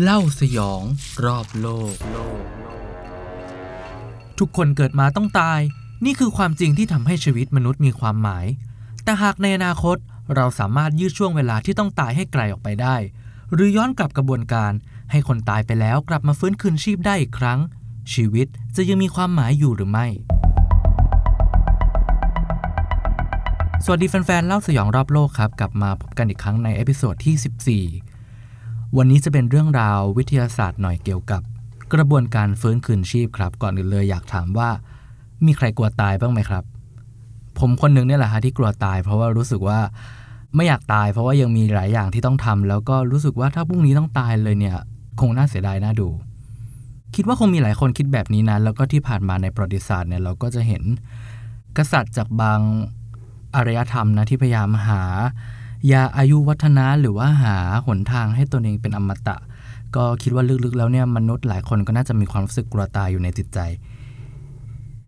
เล่าสยองรอบโลก ทุกคนเกิดมาต้องตาย นี่คือความจริงที่ทำให้ชีวิตมนุษย์มีความหมาย แต่หากในอนาคตเราสามารถยืดช่วงเวลาที่ต้องตายให้ไกลออกไปได้ หรือย้อนกลับกระบวนการ ให้คนตายไปแล้วกลับมาฟื้นคืนชีพได้อีกครั้ง ชีวิตจะยังมีความหมายอยู่หรือไม่ สวัสดีแฟนๆเล่าสยองรอบโลกครับ กลับมาพบกันอีกครั้งใน episode ที่ 14 วันนี้จะเป็นเรื่องราววิทยาศาสตร์หน่อยเกี่ยวกับ กระบวนการฟื้นคืนชีพครับ ก่อนอื่นเลยอยากถามว่า มีใครกลัวตายบ้างไหมครับ ผมคนหนึ่งเนี่ยแหละฮะที่กลัวตาย เพราะว่ารู้สึกว่าไม่อยากตาย เพราะว่ายังมีหลายอย่างที่ต้องทำแล้วก็รู้สึกว่าถ้าพรุ่งนี้ต้องตายเลยเนี่ย คงน่าเสียดายน่าดู คิดว่าคงมีหลายคนคิดแบบนี้นะแล้วก็ที่ผ่านมาในประวัติศาสตร์เนี่ยเราก็จะเห็น กษัตริย์จากบางอารยธรรมนะที่พยายามหา ยาอายุวัฒนะหรือว่าหาหนทางให้ตัวเองเป็นอมตะ ก็คิดว่าลึกๆ แล้วเนี่ยมนุษย์หลายคนก็น่าจะมีความรู้สึกกลัวตายอยู่ในจิตใจ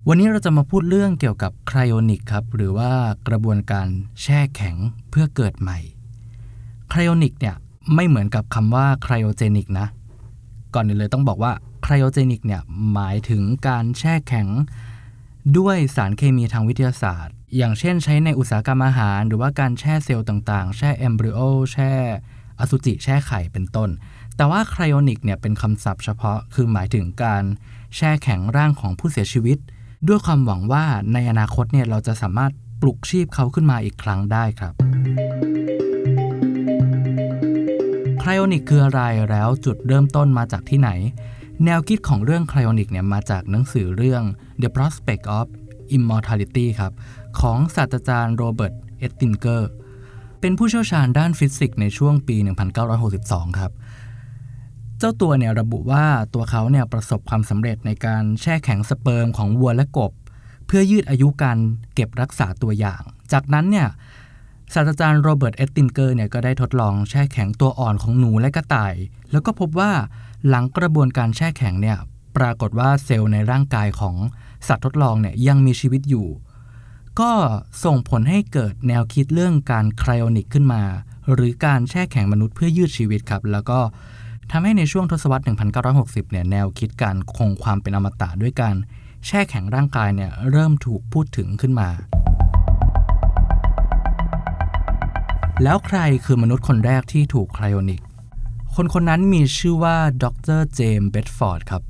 วันนี้เราจะมาพูดเรื่องเกี่ยวกับ cryonic ครับหรือว่ากระบวนการแช่แข็งเพื่อเกิดใหม่ cryonic เนี่ยไม่เหมือนกับคำว่า cryogenic นะ ก่อนอื่นเลยต้องบอกว่า cryogenic เนี่ยหมายถึงการแช่แข็งด้วยสารเคมีทางวิทยาศาสตร์ อย่างเช่นใช้ในอุตสาหกรรมอาหาร หรือว่าการแช่เซลล์ต่างๆ แช่ embryoแช่อสุจิแช่ไข่เป็นต้น แต่ว่า cryonic เนี่ยเป็นคำศัพท์เฉพาะคือหมายถึงการแช่แข็งร่างของผู้เสียชีวิต ด้วยความหวังว่าในอนาคตเนี่ยเราจะสามารถปลุกชีพเขาขึ้นมาอีกครั้งได้ครับ cryonic คืออะไรแล้วจุดเริ่มต้นมาจากที่ไหน แนวคิดของเรื่อง cryonic เนี่ยมาจากหนังสือเรื่อง The Prospect of Immortality ครับ ของศาสตราจารย์โรเบิร์ต เอตตินเกอร์ เป็นผู้เชี่ยวชาญด้านฟิสิกส์ในช่วงปี 1962 ครับ เจ้าตัวเนี่ยระบุว่าตัวเขาเนี่ยประสบความสำเร็จในการแช่แข็งสเปิร์มของวัวและกบ เพื่อยืดอายุการเก็บรักษาตัวอย่าง จากนั้นเนี่ยศาสตราจารย์โรเบิร์ต เอตตินเกอร์เนี่ยก็ได้ทดลองแช่แข็งตัวอ่อนของหนูและกระต่าย แล้วก็พบว่าหลังกระบวนการแช่แข็งเนี่ยปรากฏว่าเซลล์ในร่างกายของ สัตว์ทดลองเนี่ยยังมีชีวิตอยู่ ก็ส่งผลให้เกิดแนวคิดเรื่องการไครโอนิกขึ้นมา หรือการแช่แข็งมนุษย์เพื่อยืดชีวิตครับ แล้วก็ทำให้ในช่วงทศวรรษ 1960 เนี่ยแนวคิดการคงความเป็นอมตะด้วยการแช่แข็งร่างกายเนี่ยเริ่มถูกพูดถึงขึ้นมา แล้วใครคือมนุษย์คนแรกที่ถูกไครโอนิก คนคนนั้นมีชื่อว่าดรเจมส์เบดฟอร์ดครับ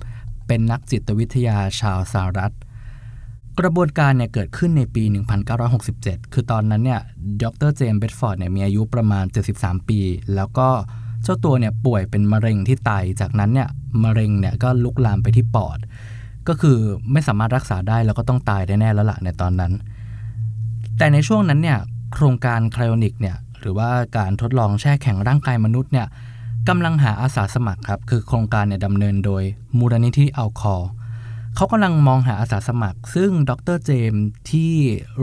เป็นนักจิตวิทยาชาวสหรัฐ กระบวนการเนี่ยเกิดขึ้นในปี 1967 คือตอนนั้นเนี่ยดรเจมส์เบดฟอร์ดเนี่ยมีอายุประมาณ 73 ปี แล้วก็เจ้าตัวเนี่ยป่วยเป็นมะเร็งที่ไต จากนั้นเนี่ยมะเร็งเนี่ยก็ลุกลามไปที่ปอด ก็คือไม่สามารถรักษาได้แล้วก็ต้องตายแน่แล้วล่ะในตอนนั้น แต่ในช่วงนั้นเนี่ยโครงการ cryonic เนี่ยหรือว่าการทดลองแช่แข็งร่างกายมนุษย์เนี่ยกำลังหาอาสาสมัครครับ คือโครงการเนี่ยดำเนินโดยมูลนิธิ Alcor เขากำลังมองหาอาสาสมัคร ซึ่งดรเจมส์ที่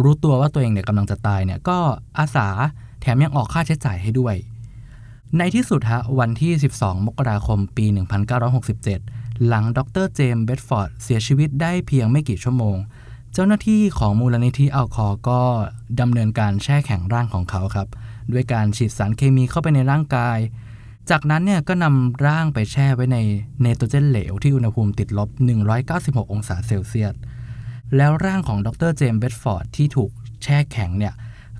รู้ตัวว่าตัวเองเนี่ยกำลังจะตายเนี่ยก็อาสาแถมยังออกค่าใช้จ่ายให้ด้วย ในที่สุดฮะวันที่ 12 มกราคมปี 1967 หลังดรเจมส์เบดฟอร์ดเสียชีวิตได้เพียงไม่กี่ชั่วโมง เจ้าหน้าที่ของมูลนิธิ Alcor ก็ดำเนินการแช่แข็งร่างของเขาครับ ด้วยการฉีดสารเคมีเข้าไปในร่างกาย จากนั้นเนี่ยก็นำร่างไปแช่ไว้ในไนโตรเจนเหลวที่อุณหภูมิติดลบ 196 องศาเซลเซียส แล้วร่างของดรเจมส์เบดฟอร์ดที่ถูกแช่แข็งเนี่ย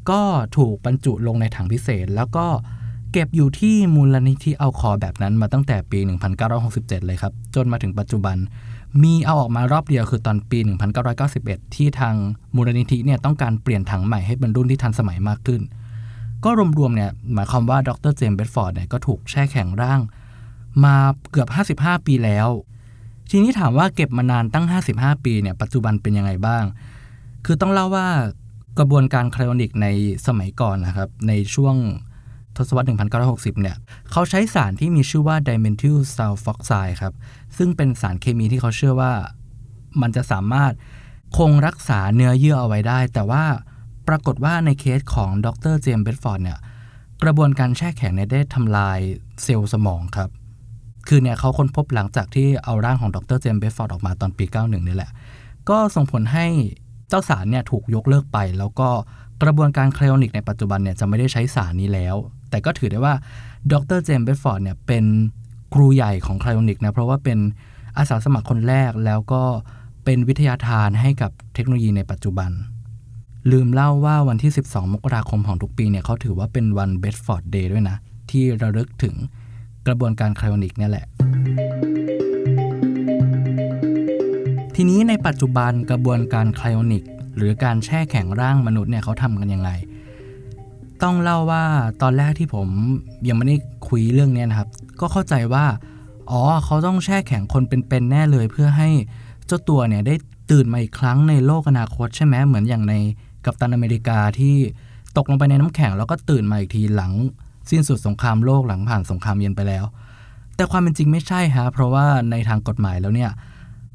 ก็ถูกบรรจุลงในถังพิเศษ แล้วก็เก็บอยู่ที่มูลนิธิ Alcor แบบนั้นมาตั้งแต่ปี 1967 เลยครับ จนมาถึงปัจจุบัน มีเอาออกมารอบเดียวคือตอนปี 1991 ที่ทางมูลนิธิเนี่ยต้องการเปลี่ยนถังใหม่ให้เป็นรุ่นที่ทันสมัยมากขึ้น ก็รวมๆเนี่ยหมายความว่าดรเจมส์เบดฟอร์ดเนี่ยก็ถูกแช่แข็งร่าง มาเกือบ 55 ปีแล้ว ทีนี้ถามว่าเก็บมานานตั้ง 55 ปีเนี่ยปัจจุบันเป็นยังไงบ้าง คือต้องเล่าว่ากระบวนการ cryonic ในสมัยก่อนนะครับ ในช่วงทศวรรษ 1960 เนี่ย เขาใช้สารที่มีชื่อว่า dimethyl sulfoxide ครับ ซึ่งเป็นสารเคมีที่เขาเชื่อว่า มันจะสามารถคงรักษาเนื้อเยื่อเอาไว้ได้ แต่ว่า ปรากฏว่าในเคสของดรเจมส์เบดฟอร์ดเนี่ยกระบวนการแช่แข็งเนี่ยได้ทำลายเซลล์สมองครับ คือเนี่ยเขาค้นพบหลังจากที่เอาร่างของดรเจมส์เบดฟอร์ดออกมาตอนปี 91 นี่แหละ ก็ส่งผลให้เจ้าสารเนี่ยถูกยกเลิกไป แล้วก็กระบวนการ cryonic ในปัจจุบันเนี่ยจะไม่ได้ใช้สารนี้แล้ว แต่ก็ถือได้ว่าดรเจมส์เบดฟอร์ดเนี่ยเป็นครูใหญ่ของ cryonic นะเพราะว่าเป็นอาสาสมัครคนแรกแล้วก็เป็นวิทยาทานให้กับเทคโนโลยีในปัจจุบัน ลืมเล่าว่าวันที่ 12 มกราคมของทุกปีเนี่ยเขาถือว่าเป็นวัน Bedford Day ด้วยนะ ที่ระลึกถึงกระบวนการ cryonic เนี่ยแหละ ทีนี้ในปัจจุบันกระบวนการ cryonic หรือการแช่แข็งร่างมนุษย์เนี่ยเขาทำกันยังไง ต้องเล่าว่าตอนแรกที่ผมยังไม่ได้คุยเรื่องนี้นะครับ ก็เข้าใจว่า อ๋อเขาต้องแช่แข็งคนเป็นๆแน่เลยเพื่อให้เจ้าตัวเนี่ยได้ตื่นมาอีกครั้งในโลกอนาคตใช่ไหมเหมือนอย่างใน กัปตันอเมริกาที่ตกลงไปในน้ำแข็งแล้วก็ตื่นมาอีกทีหลัง สิ้นสุดสงครามโลกหลังผ่านสงครามเย็นไปแล้ว แต่ความเป็นจริงไม่ใช่ฮะเพราะว่าในทางกฎหมายแล้วเนี่ย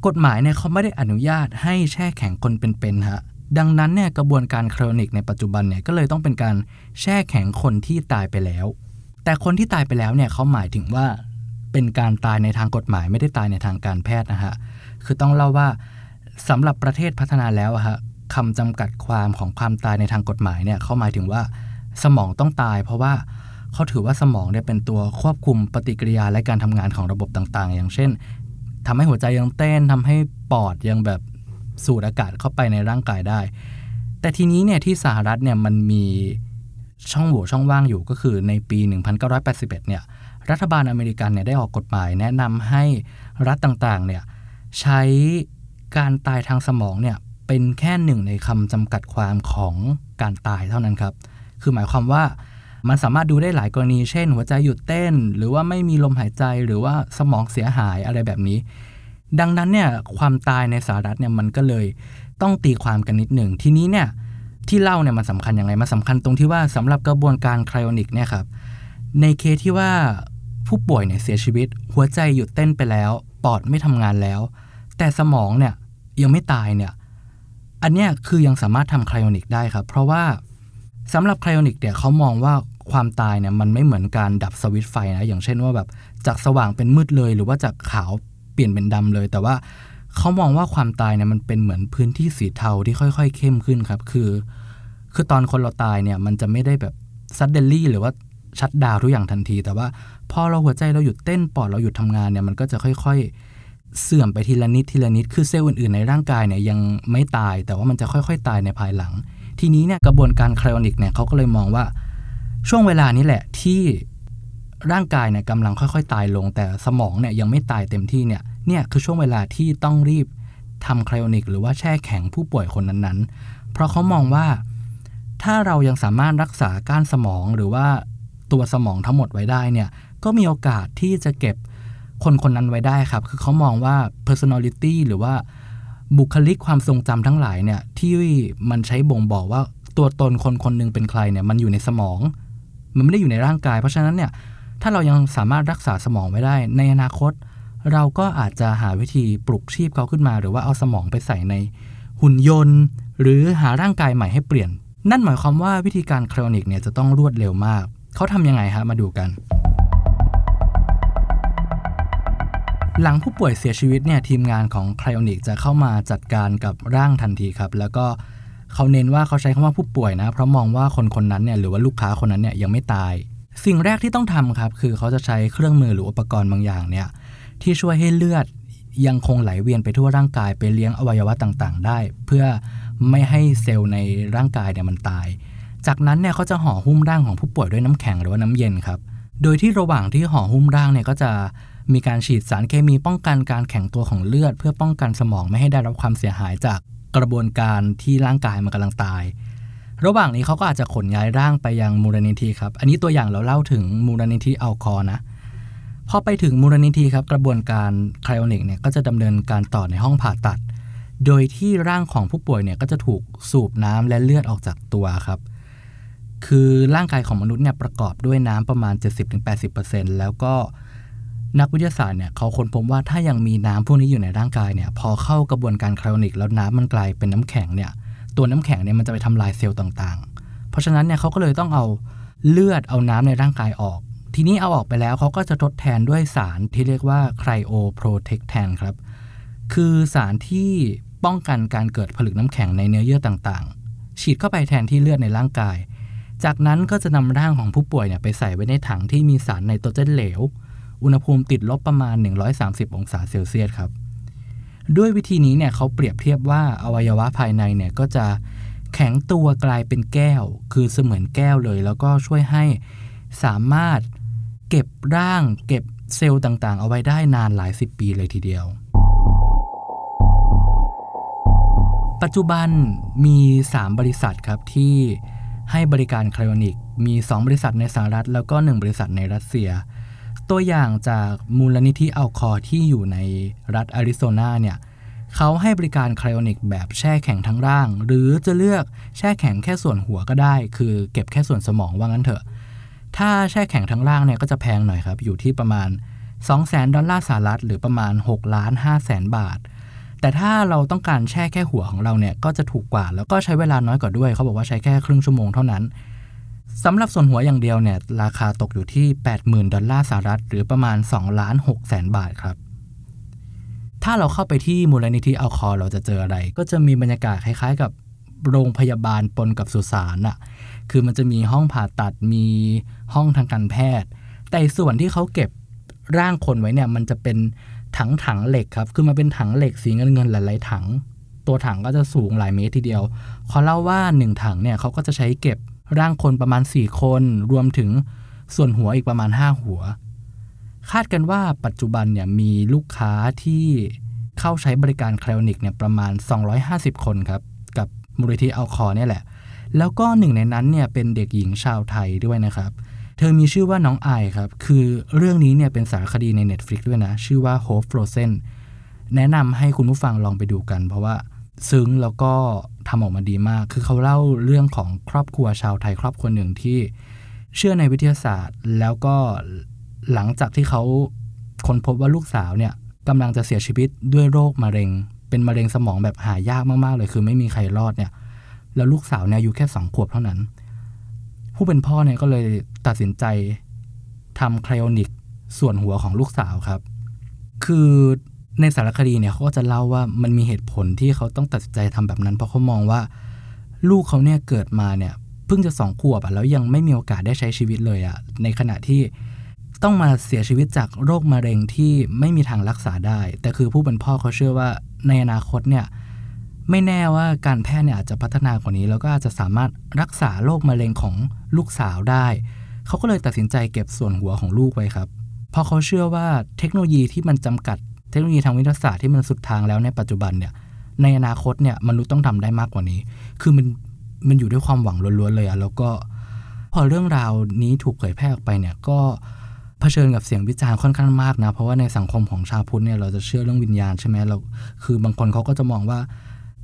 กฎหมายเนี่ยเขาไม่ได้อนุญาตให้แช่แข็งคนเป็นๆฮะดังนั้นเนี่ยกระบวนการโครนิกในปัจจุบันเนี่ยก็เลยต้องเป็นการแช่แข็งคนที่ตายไปแล้ว แต่คนที่ตายไปแล้วเนี่ยเขาหมายถึงว่าเป็นการตายในทางกฎหมายไม่ได้ตายในทางการแพทย์นะฮะคือต้องเล่าว่าสำหรับประเทศพัฒนาแล้วอะฮะ คำจำกัดความของความตายในทางกฎหมายเนี่ยเขาหมายถึงว่าสมองต้องตาย เพราะว่าเขาถือว่าสมองเนี่ยเป็นตัวควบคุมปฏิกิริยาและการทำงานของระบบต่างๆ อย่างเช่นทำให้หัวใจยังเต้นทำให้ปอดยังแบบสูดอากาศเข้าไปในร่างกายได้ แต่ทีนี้เนี่ยที่สหรัฐเนี่ยมันมีช่องโหว่ช่องว่างอยู่ก็คือในปี 1981 เนี่ยรัฐบาลอเมริกันเนี่ยได้ออกกฎหมายแนะนำให้รัฐต่างๆเนี่ยใช้การตายทางสมองเนี่ย เป็นแค่หนึ่งในคำจำกัดความของการตายเท่านั้นครับ คือหมายความว่ามันสามารถดูได้หลายกรณี เช่น หัวใจหยุดเต้น หรือว่าไม่มีลมหายใจหรือว่าสมองเสียหายอะไรแบบนี้ ดังนั้นเนี่ยความตายในสหรัฐเนี่ยมันก็เลยต้องตีความกันนิดหนึ่ง ทีนี้เนี่ยที่เล่าเนี่ยมันสำคัญยังไงมันสำคัญตรงที่ว่าสำหรับกระบวนการ cryonic เนี่ยครับในเคสที่ว่าผู้ป่วยเนี่ยเสียชีวิต หัวใจหยุดเต้นไปแล้ว ปอดไม่ทำงานแล้ว แต่สมองเนี่ยยังไม่ตายเนี่ย อันเนี้ยคือยังสามารถทำ cryonic ได้ครับ เพราะว่าสำหรับ cryonic เนี่ยเขามองว่าความตายเนี่ยมันไม่เหมือนการดับสวิตช์ไฟนะ อย่างเช่นว่าแบบจากสว่างเป็นมืดเลย หรือว่าจากขาวเปลี่ยนเป็นดำเลย แต่ว่าเขามองว่าความตายเนี่ยมันเป็นเหมือนพื้นที่สีเทาที่ค่อย ๆ เข้มขึ้นครับ คือ คือตอนคนเราตายเนี่ยมันจะไม่ได้แบบ suddenly หรือว่า shutdown ทุกอย่างทันที แต่ว่าพอเราหัวใจเราหยุดเต้นปอดเราหยุดทำงานเนี่ยมันก็จะค่อยๆ เสื่อมไปทีละนิดทีละนิด คือเซลล์อื่นๆในร่างกายเนี่ยยังไม่ตาย แต่ว่ามันจะค่อยๆ ตายในภายหลัง ทีนี้เนี่ยกระบวนการ cryonic เนี่ยเขาก็เลยมองว่าช่วงเวลานี้แหละที่ร่างกายเนี่ยกำลังค่อยๆ ตายลง แต่สมองเนี่ยยังไม่ตายเต็มที่เนี่ยเนี่ยคือช่วงเวลาที่ต้องรีบทำไคลอนิกหรือว่าแช่แข็งผู้ป่วยคนนั้นๆ เพราะเขามองว่าถ้าเรายังสามารถรักษาก้านสมองหรือว่าตัวสมองทั้งหมดไว้ได้เนี่ยก็มีโอกาสที่จะเก็บ คนคนนั้นไว้ได้ครับ คือเขามองว่า personality หรือว่าบุคลิกความทรงจำทั้งหลายเนี่ยที่มันใช้บ่งบอกว่าตัวตนคนคนนึงเป็นใครเนี่ยมันอยู่ในสมอง มันไม่ได้อยู่ในร่างกาย เพราะฉะนั้นเนี่ยถ้าเรายังสามารถรักษาสมองไว้ได้ ในอนาคต เราก็อาจจะหาวิธีปลุกชีพเขาขึ้นมา หรือว่าเอาสมองไปใส่ในหุ่นยนต์ หรือหาร่างกายใหม่ให้เปลี่ยน นั่นหมายความว่าวิธีการครอนิกเนี่ยจะต้องรวดเร็วมาก เขาทำยังไงฮะมาดูกัน หลังผู้ป่วยเสียชีวิตเนี่ยทีมงานของไคลอนิกจะเข้ามาจัดการกับร่างทันทีครับ แล้วก็เขาเน้นว่าเขาใช้คำว่าผู้ป่วยนะ เพราะมองว่าคนคนนั้นเนี่ยหรือว่าลูกค้าคนนั้นเนี่ยยังไม่ตาย สิ่งแรกที่ต้องทำครับ คือเขาจะใช้เครื่องมือหรืออุปกรณ์บางอย่างเนี่ยที่ช่วยให้เลือดยังคงไหลเวียนไปทั่วร่างกายไปเลี้ยงอวัยวะต่างๆ ได้ เพื่อไม่ให้เซลล์ในร่างกายเนี่ยมันตาย จากนั้นเนี่ยเขาจะห่อหุ้มร่างของผู้ป่วยด้วยน้ำแข็งหรือว่าน้ำเย็นครับ โดยที่ระหว่างที่ห่อหุ้มร่างเนี่ยก็จะ มีการฉีดสารเคมีป้องกันการแข็งตัวของเลือด เพื่อป้องกันสมองไม่ให้ได้รับความเสียหายจากกระบวนการที่ร่างกายมันกำลังตาย ระหว่างนี้เขาก็อาจจะขนย้ายร่างไปยังมูลนิธิครับ อันนี้ตัวอย่างเราเล่าถึงมูลนิธิ Alcor นะ พอไปถึงมูลนิธิครับ กระบวนการ cryonic เนี่ยก็จะดำเนินการต่อในห้องผ่าตัด โดยที่ร่างของผู้ป่วยเนี่ยก็จะถูกสูบน้ำและเลือดออกจากตัวครับ คือร่างกายของมนุษย์เนี่ยประกอบด้วยน้ำประมาณ 70-80%แล้วก็ นักวิทยาศาสตร์เนี่ยเขาค้นพบว่าถ้ายังมีน้ำพวกนี้อยู่ในร่างกายเนี่ยพอเข้ากระบวนการ cryonic แล้วน้ำมันกลายเป็นน้ำแข็งเนี่ยตัวน้ำแข็งเนี่ยมันจะไปทำลายเซลล์ต่างๆ เพราะฉะนั้นเนี่ยเขาก็เลยต้องเอาเลือดเอาน้ำในร่างกายออก ทีนี้เอาออกไปแล้วเขาก็จะทดแทนด้วยสารที่เรียกว่าไคลโอโปรเทคแทนครับ คือสารที่ป้องกันการเกิดผลึกน้ำแข็งในเนื้อเยื่อต่างๆ ฉีดเข้าไปแทนที่เลือดในร่างกาย จากนั้นก็จะนำร่างของผู้ป่วยเนี่ยไปใส่ไว้ในถังที่มีสารไนโตรเจนเหลว อุณหภูมิติดลบประมาณ 130 องศาเซลเซียสครับ ด้วยวิธีนี้เนี่ยเขาเปรียบเทียบว่าอวัยวะภายในเนี่ยก็จะแข็งตัวกลายเป็นแก้ว คือเสมือนแก้วเลย แล้วก็ช่วยให้สามารถเก็บร่าง เก็บเซลล์ต่างๆ เอาไว้ได้นานหลายสิบปีเลยทีเดียว ปัจจุบันมี 3 บริษัทครับที่ให้บริการไคลอนิก มี 2 บริษัทในสหรัฐ แล้วก็ 1 บริษัทในรัสเซีย ตัวอย่างจากมูลนิธิ Alcor ที่อยู่ในรัฐอาริโซนาเนี่ยเขาให้บริการ cryonic แบบแช่แข็งทั้งร่าง หรือจะเลือกแช่แข็งแค่ส่วนหัวก็ได้ คือเก็บแค่ส่วนสมองว่างั้นเถอะ ถ้าแช่แข็งทั้งร่างเนี่ยก็จะแพงหน่อยครับ อยู่ที่ประมาณ 200,000ดอลลาร์สหรัฐหรือประมาณ6ล้าน5แสนบาท แต่ถ้าเราต้องการแช่แค่หัวของเราเนี่ยก็จะถูกกว่า แล้วก็ใช้เวลาน้อยกว่าด้วย เขาบอกว่าใช้แค่ครึ่งชั่วโมงเท่านั้น สำหรับส่วนหัวอย่างเดียวเนี่ยราคาตกอยู่ที่ 80,000 ดอลลาร์สหรัฐ หรือประมาณ2ล้าน6แสนบาทครับ ถ้าเราเข้าไปที่มูลนิธิอัลคอเราจะเจออะไร ก็จะมีบรรยากาศคล้ายๆ กับโรงพยาบาลปนกับสุสานอะคือมันจะมีห้องผ่าตัดมีห้องทางการแพทย์ แต่ส่วนที่เขาเก็บร่างคนไว้เนี่ยมันจะเป็นถังถังเหล็กครับคือมันเป็นถังเหล็กสีเงินเงินหลายๆถัง ตัวถังก็จะสูงหลายเมตรทีเดียวเขาเล่าว่า1ถังเนี่ยเขาก็จะใช้เก็บ ร่างคนประมาณ 4 คน รวมถึงส่วนหัวอีกประมาณ 5 หัว คาดกันว่าปัจจุบันเนี่ยมีลูกค้าที่เข้าใช้บริการคลนิกเนี่ยประมาณ 250 คนครับ กับมูลนิธิอัลคอเนี่ยแหละ แล้วก็หนึ่งในนั้นเนี่ยเป็นเด็กหญิงชาวไทยด้วยนะครับ เธอมีชื่อว่าน้องไอครับ คือเรื่องนี้เนี่ยเป็นสารคดีใน Netflix ด้วยนะ ชื่อว่า Hope Frozen แนะนำให้คุณผู้ฟังลองไปดูกัน เพราะว่า ซึ้งแล้วก็ทำออกมาดีมาก คือเขาเล่าเรื่องของครอบครัวชาวไทยครอบครัวหนึ่งที่เชื่อในวิทยาศาสตร์ แล้วก็หลังจากที่เขาค้นพบว่าลูกสาวเนี่ยกำลังจะเสียชีวิตด้วยโรคมะเร็ง เป็นมะเร็งสมองแบบหายากมากๆเลย คือไม่มีใครรอดเนี่ย แล้วลูกสาวเนี่ยอายุแค่สองขวบเท่านั้น ผู้เป็นพ่อเนี่ยก็เลยตัดสินใจทำไคลอนิกส่วนหัวของลูกสาวครับ คือ ในสารคดีเนี่ยเขาก็จะเล่าว่ามันมีเหตุผลที่เขาต้องตัดสินใจทำแบบนั้น เพราะเขามองว่า ลูกเขาเนี่ยเกิดมาเนี่ยเพิ่งจะสองขวบอะแล้วยังไม่มีโอกาสได้ใช้ชีวิตเลยอะในขณะที่ต้องมาเสียชีวิตจากโรคมะเร็งที่ไม่มีทางรักษาได้ แต่คือผู้เป็นพ่อเขาเชื่อว่าในอนาคตเนี่ยไม่แน่ว่าการแพทย์เนี่ยอาจจะพัฒนากว่านี้ แล้วก็อาจจะสามารถรักษาโรคมะเร็งของลูกสาวได้ เขาก็เลยตัดสินใจเก็บส่วนหัวของลูกไว้ครับ เพราะเขาเชื่อว่าเทคโนโลยีที่มันจำกัด เทคโนโลยีทางวิทยาศาสตร์ที่มันสุดทางแล้วในปัจจุบันเนี่ยในอนาคตเนี่ยมนุษย์ต้องทำได้มากกว่านี้ คือมันมันอยู่ด้วยความหวังล้วนๆเลยอะแล้วก็พอเรื่องราวนี้ถูกเผยแพร่ออกไปเนี่ยก็เผชิญกับเสียงวิจารณ์ค่อนข้างมากนะ เพราะว่าในสังคมของชาวพุทธเนี่ยเราจะเชื่อเรื่องวิญญาณใช่ไหมเราคือบางคนเขาก็จะมองว่า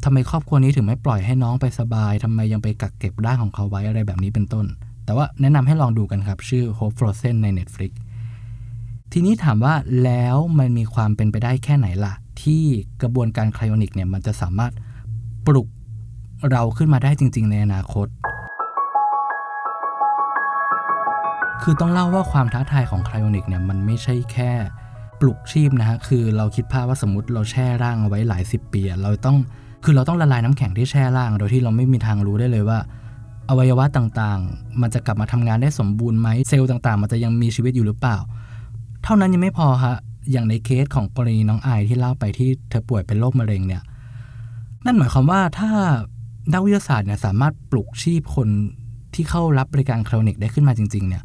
ทำไมครอบครัวนี้ถึงไม่ปล่อยให้น้องไปสบายทำไมยังไปกักเก็บร่างของเขาไว้อะไรแบบนี้เป็นต้น แต่ว่าแนะนำให้ลองดูกันครับ ชื่อ Hope Frozen ใน Netflix ทีนี้ถามว่าแล้วมันมีความเป็นไปได้แค่ไหนล่ะ ที่กระบวนการ cryonic เนี่ยมันจะสามารถปลุกเราขึ้นมาได้จริง ๆ ในอนาคต คือต้องเล่าว่าความท้าทายของ cryonic เนี่ยมันไม่ใช่แค่ปลุกชีพนะฮะ คือเราคิดภาพว่าสมมติเราแช่ร่างเอาไว้หลายสิบปีเราต้อง คือเราต้องละลายน้ำแข็งที่แช่ร่าง โดยที่เราไม่มีทางรู้ได้เลยว่า อวัยวะต่างๆ มันจะกลับมาทำงานได้สมบูรณ์ไหมเซลล์ต่างๆ มันจะยังมีชีวิตอยู่หรือเปล่า เท่านั้นยังไม่พอฮะอย่างในเคสของกรณีน้องไอที่เล่าไปที่เธอป่วยเป็นโรคมะเร็งเนี่ย นั่นหมายความว่าถ้านักวิทยาศาสตร์เนี่ยสามารถปลุกชีพคนที่เข้ารับบริการคลินิกได้ขึ้นมาจริง ๆ เนี่ย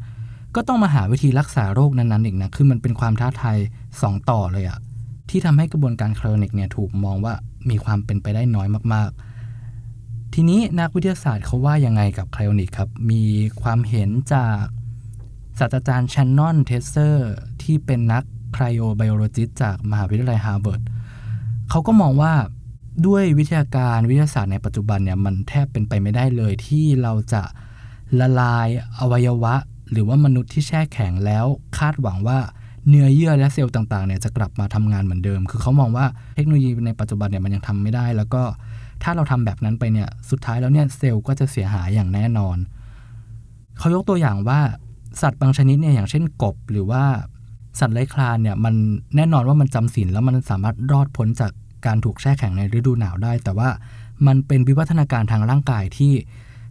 ก็ต้องมาหาวิธีรักษาโรคนั้นๆอีกนะ คือมันเป็นความท้าทาย2ต่อเลยอะที่ทำให้กระบวนการ cryonic เนี่ยถูกมองว่ามีความเป็นไปได้น้อยมากๆ ทีนี้นักวิทยาศาสตร์เขาว่ายังไงกับ cryonic ครับ มีความเห็นจากศาสตราจารย์แชนนอนเทสเซอร์ ที่เป็นนัก cryobiologist จากมหาวิทยาลัยฮาร์วาร์ดเขาก็มองว่าด้วยวิทยาการวิทยาศาสตร์ในปัจจุบันเนี่ยมันแทบเป็นไปไม่ได้เลยที่เราจะละลายอวัยวะ หรือว่ามนุษย์ที่แช่แข็งแล้วคาดหวังว่าเนื้อเยื่อและเซลล์ต่างๆเนี่ยจะกลับมาทำงานเหมือนเดิม คือเขามองว่าเทคโนโลยีในปัจจุบันเนี่ยมันยังทำไม่ได้ แล้วก็ถ้าเราทำแบบนั้นไปเนี่ยสุดท้ายแล้วเนี่ยเซลล์ก็จะเสียหายอย่างแน่นอน เขายกตัวอย่างว่าสัตว์บางชนิดเนี่ยอย่างเช่นกบหรือว่า สัตว์ไร้อยคลานเนี่ยมันแน่นอนว่ามันจำศีลแล้วมันสามารถรอดพ้นจากการถูกแช่แข็งในฤดูหนาวได้ แต่ว่ามันเป็นวิวัฒนาการทางร่างกายที่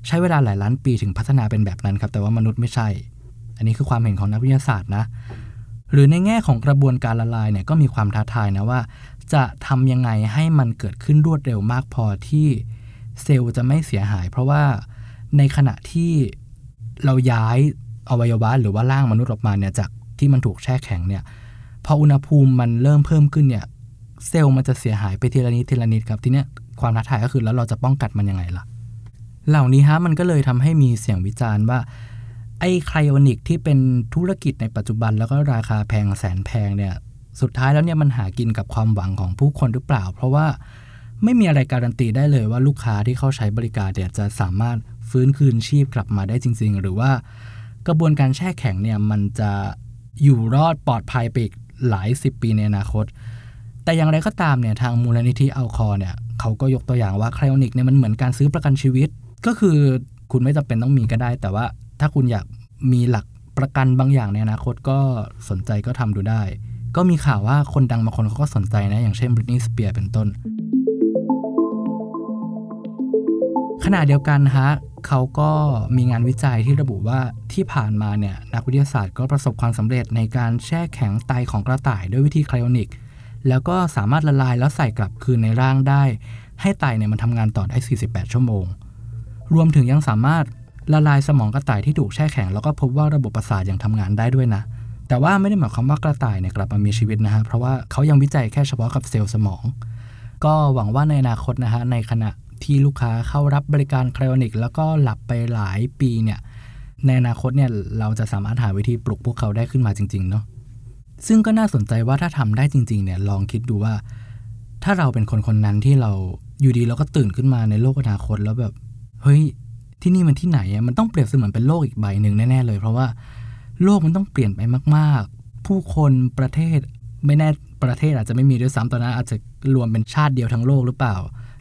ใช้เวลาหลายล้านปีถึงพัฒนาเป็นแบบนั้นครับ แต่ว่ามนุษย์ไม่ใช่ อันนี้คือความเห็นของนักวิทยาศาสตร์นะ หรือในแง่ของกระบวนการละลายเนี่ยก็มีความท้าทายนะว่า จะทำยังไงให้มันเกิดขึ้นรวดเร็วมากพอที่เซลล์จะไม่เสียหาย เพราะว่าในขณะที่เราย้ายอวัยวะหรือว่าร่างมนุษย์ออกมาเนี่ยจาก ที่มันถูกแช่แข็งเนี่ยพออุณหภูมิมันเริ่มเพิ่มขึ้นเนี่ยเซลล์มันจะเสียหายไปทีละนิดทีละนิดครับทีเนี้ยความท้าทายก็คือแล้วเราจะป้องกันมันยังไงล่ะ เหล่านี้ฮะมันก็เลยทำให้มีเสียงวิจารณ์ว่าไอ้ไคลโอนิกที่เป็นธุรกิจในปัจจุบันแล้วก็ราคาแพงแสนแพงเนี่ยสุดท้ายแล้วเนี่ยมันหากินกับความหวังของผู้คนหรือเปล่า เพราะว่าไม่มีอะไรการันตีได้เลยว่าลูกค้าที่เข้าใช้บริการเนี่ยจะสามารถฟื้นคืนชีพกลับมาได้จริง ๆ หรือว่ากระบวนการแช่แข็งเนี่ยมันจะ อยู่รอดปลอดภัยไปอีกหลายสิบปีในอนาคต แต่อย่างไรก็ตามเนี่ยทางมูลนิธิ Alcor เนี่ยเขาก็ยกตัวอย่างว่า cryonic เนี่ยมันเหมือนการซื้อประกันชีวิต ก็คือคุณไม่จำเป็นต้องมีก็ได้ แต่ว่าถ้าคุณอยากมีหลักประกันบางอย่างในอนาคตก็สนใจก็ทำดูได้ ก็มีข่าวว่าคนดังบางคนเขาก็สนใจนะ อย่างเช่นบริตนีย์สเปียร์เป็นต้น ขณะเดียวกันฮะเขาก็มีงานวิจัยที่ระบุว่าที่ผ่านมาเนี่ยนักวิทยาศาสตร์ก็ประสบความสำเร็จในการแช่แข็งไตของกระต่ายด้วยวิธีไคลโอนิก แล้วก็สามารถละลายแล้วใส่กลับคืนในร่างได้ ให้ไตเนี่ยมันทำงานต่อได้ 48 ชั่วโมง รวมถึงยังสามารถละลายสมองกระต่ายที่ถูกแช่แข็ง แล้วก็พบว่าระบบประสาทยังทำงานได้ด้วยนะ แต่ว่าไม่ได้หมายความว่ากระต่ายเนี่ยกลับมามีชีวิตนะฮะเพราะว่าเขายังวิจัยแค่เฉพาะกับเซลล์สมอง ก็หวังว่าในอนาคตนะฮะในขณะ ที่ลูกค้าเข้ารับบริการไคลโอนิก แล้วก็หลับไปหลายปีเนี่ยในอนาคตเนี่ยเราจะสามารถหาวิธีปลุกพวกเขาได้ขึ้นมาจริง ๆ เนาะซึ่งก็น่าสนใจว่าถ้าทำได้จริง ๆ เนี่ยลองคิดดูว่า ถ้าเราเป็นคนคนนั้นที่เราอยู่ดีเราก็ตื่นขึ้นมาในโลกอนาคตแล้วแบบ เฮ้ย ที่นี่มันที่ไหนอะมันต้องเปรียบเสมือนเป็นโลกอีกใบหนึ่งแน่ๆเลย เพราะว่าโลกมันต้องเปลี่ยนไปมาก ๆ ผู้คนประเทศไม่แน่ประเทศอาจจะไม่มีด้วยซ้ำตอนนั้นอาจจะรวมเป็นชาติเดียวทั้งโลกหรือเปล่า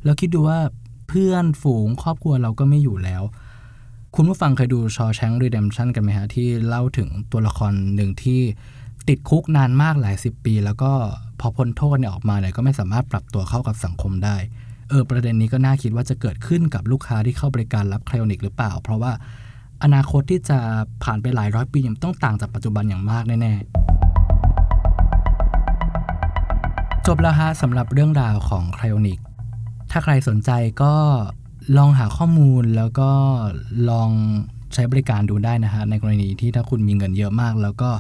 แล้วคิดดูว่า เพื่อนฝูงครอบครัวเราก็ไม่อยู่แล้ว คุณผู้ฟังเคยดูชอแชงรีเดมชันกันไหมฮะ ที่เล่าถึงตัวละครหนึ่งที่ติดคุกนานมากหลายสิบปี แล้วก็พอพ้นโทษเนี่ยออกมาเนี่ยก็ไม่สามารถปรับตัวเข้ากับสังคมได้เออประเด็นนี้ก็น่าคิดว่าจะเกิดขึ้นกับลูกค้าที่เข้าบริการรับไคลอนิกหรือเปล่า เพราะว่าอนาคตที่จะผ่านไปหลายร้อยปียังต้องต่างจากปัจจุบันอย่างมากแน่ๆจบแล้วฮะสำหรับเรื่องราวของไคลอนิก ถ้าใครสนใจก็ลองหาข้อมูลแล้วก็ลองใช้บริการดูได้นะฮะ ในกรณีที่ถ้าคุณมีเงินเยอะมาก แล้วก็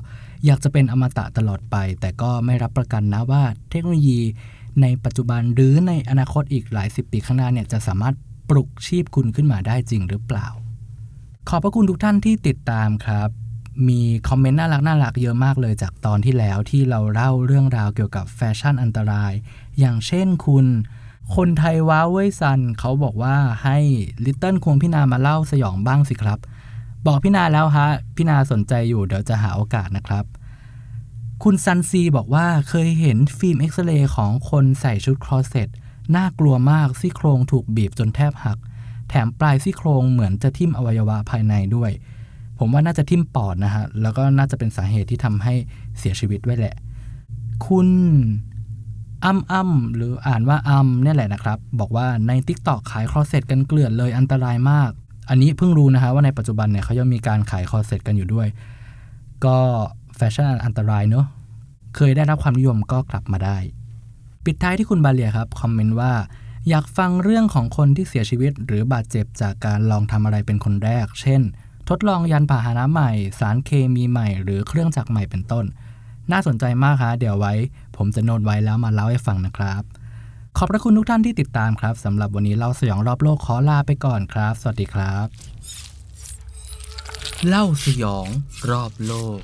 อยากจะเป็นอมตะตลอดไป แต่ก็ไม่รับประกันนะว่าเทคโนโลยีในปัจจุบันหรือในอนาคตอีกหลายสิบปีข้างหน้าเนี่ยจะสามารถปลุกชีพคุณขึ้นมาได้จริงหรือเปล่า ขอบพระคุณทุกท่านที่ติดตามครับ มีคอมเมนต์น่ารักน่ารักเยอะมากเลยจากตอนที่แล้วที่เราเล่าเรื่องราวเกี่ยวกับแฟชั่นอันตราย อย่างเช่นคุณ คนไทยว้าเว้ยซันเขาบอกว่าให้ลิตเติ้ลควงพี่นามาเล่าสยองบ้างสิครับ บอกพี่นาแล้วฮะพี่นาสนใจอยู่เดี๋ยวจะหาโอกาสนะครับ คุณซันซีบอกว่าเคยเห็นฟิล์มเอ็กซเรย์ของคนใส่ชุดครอเซตน่ากลัวมากซี่โครงถูกบีบจนแทบหัก แถมปลายซี่โครงเหมือนจะทิ่มอวัยวะภายในด้วย ผมว่าน่าจะทิ่มปอดนะฮะแล้วก็น่าจะเป็นสาเหตุที่ทำให้เสียชีวิตด้วยแหละ คุณ อ้ำอ้ำหรืออ่านว่าอ้ำเนี่ยแหละนะครับ บอกว่าใน TikTok ขายคอเซตกันเกลื่อนเลยอันตรายมาก อันนี้เพิ่งรู้นะฮะว่าในปัจจุบันเนี่ยเขายังมีการขายคอเซตกันอยู่ด้วย ก็แฟชั่นอันตรายเนอะเคยได้รับความนิยมก็กลับมาได้ ปิดท้ายที่คุณบาเลียครับคอมเมนต์ว่าอยากฟังเรื่องของคนที่เสียชีวิต หรือบาดเจ็บจากการลองทำอะไรเป็นคนแรก เช่น ทดลองยานพาหนะใหม่ สารเคมีใหม่ หรือเครื่องจักรใหม่เป็นต้น น่าสนใจมากครับเดี๋ยวไว้ ผมจะโน้ตไว้แล้วมาเล่าให้ฟังนะครับ ขอบพระคุณทุกท่านที่ติดตามครับสำหรับวันนี้เล่าสยองรอบโลกขอลาไปก่อนครับ สวัสดีครับ เล่าสยองรอบโลก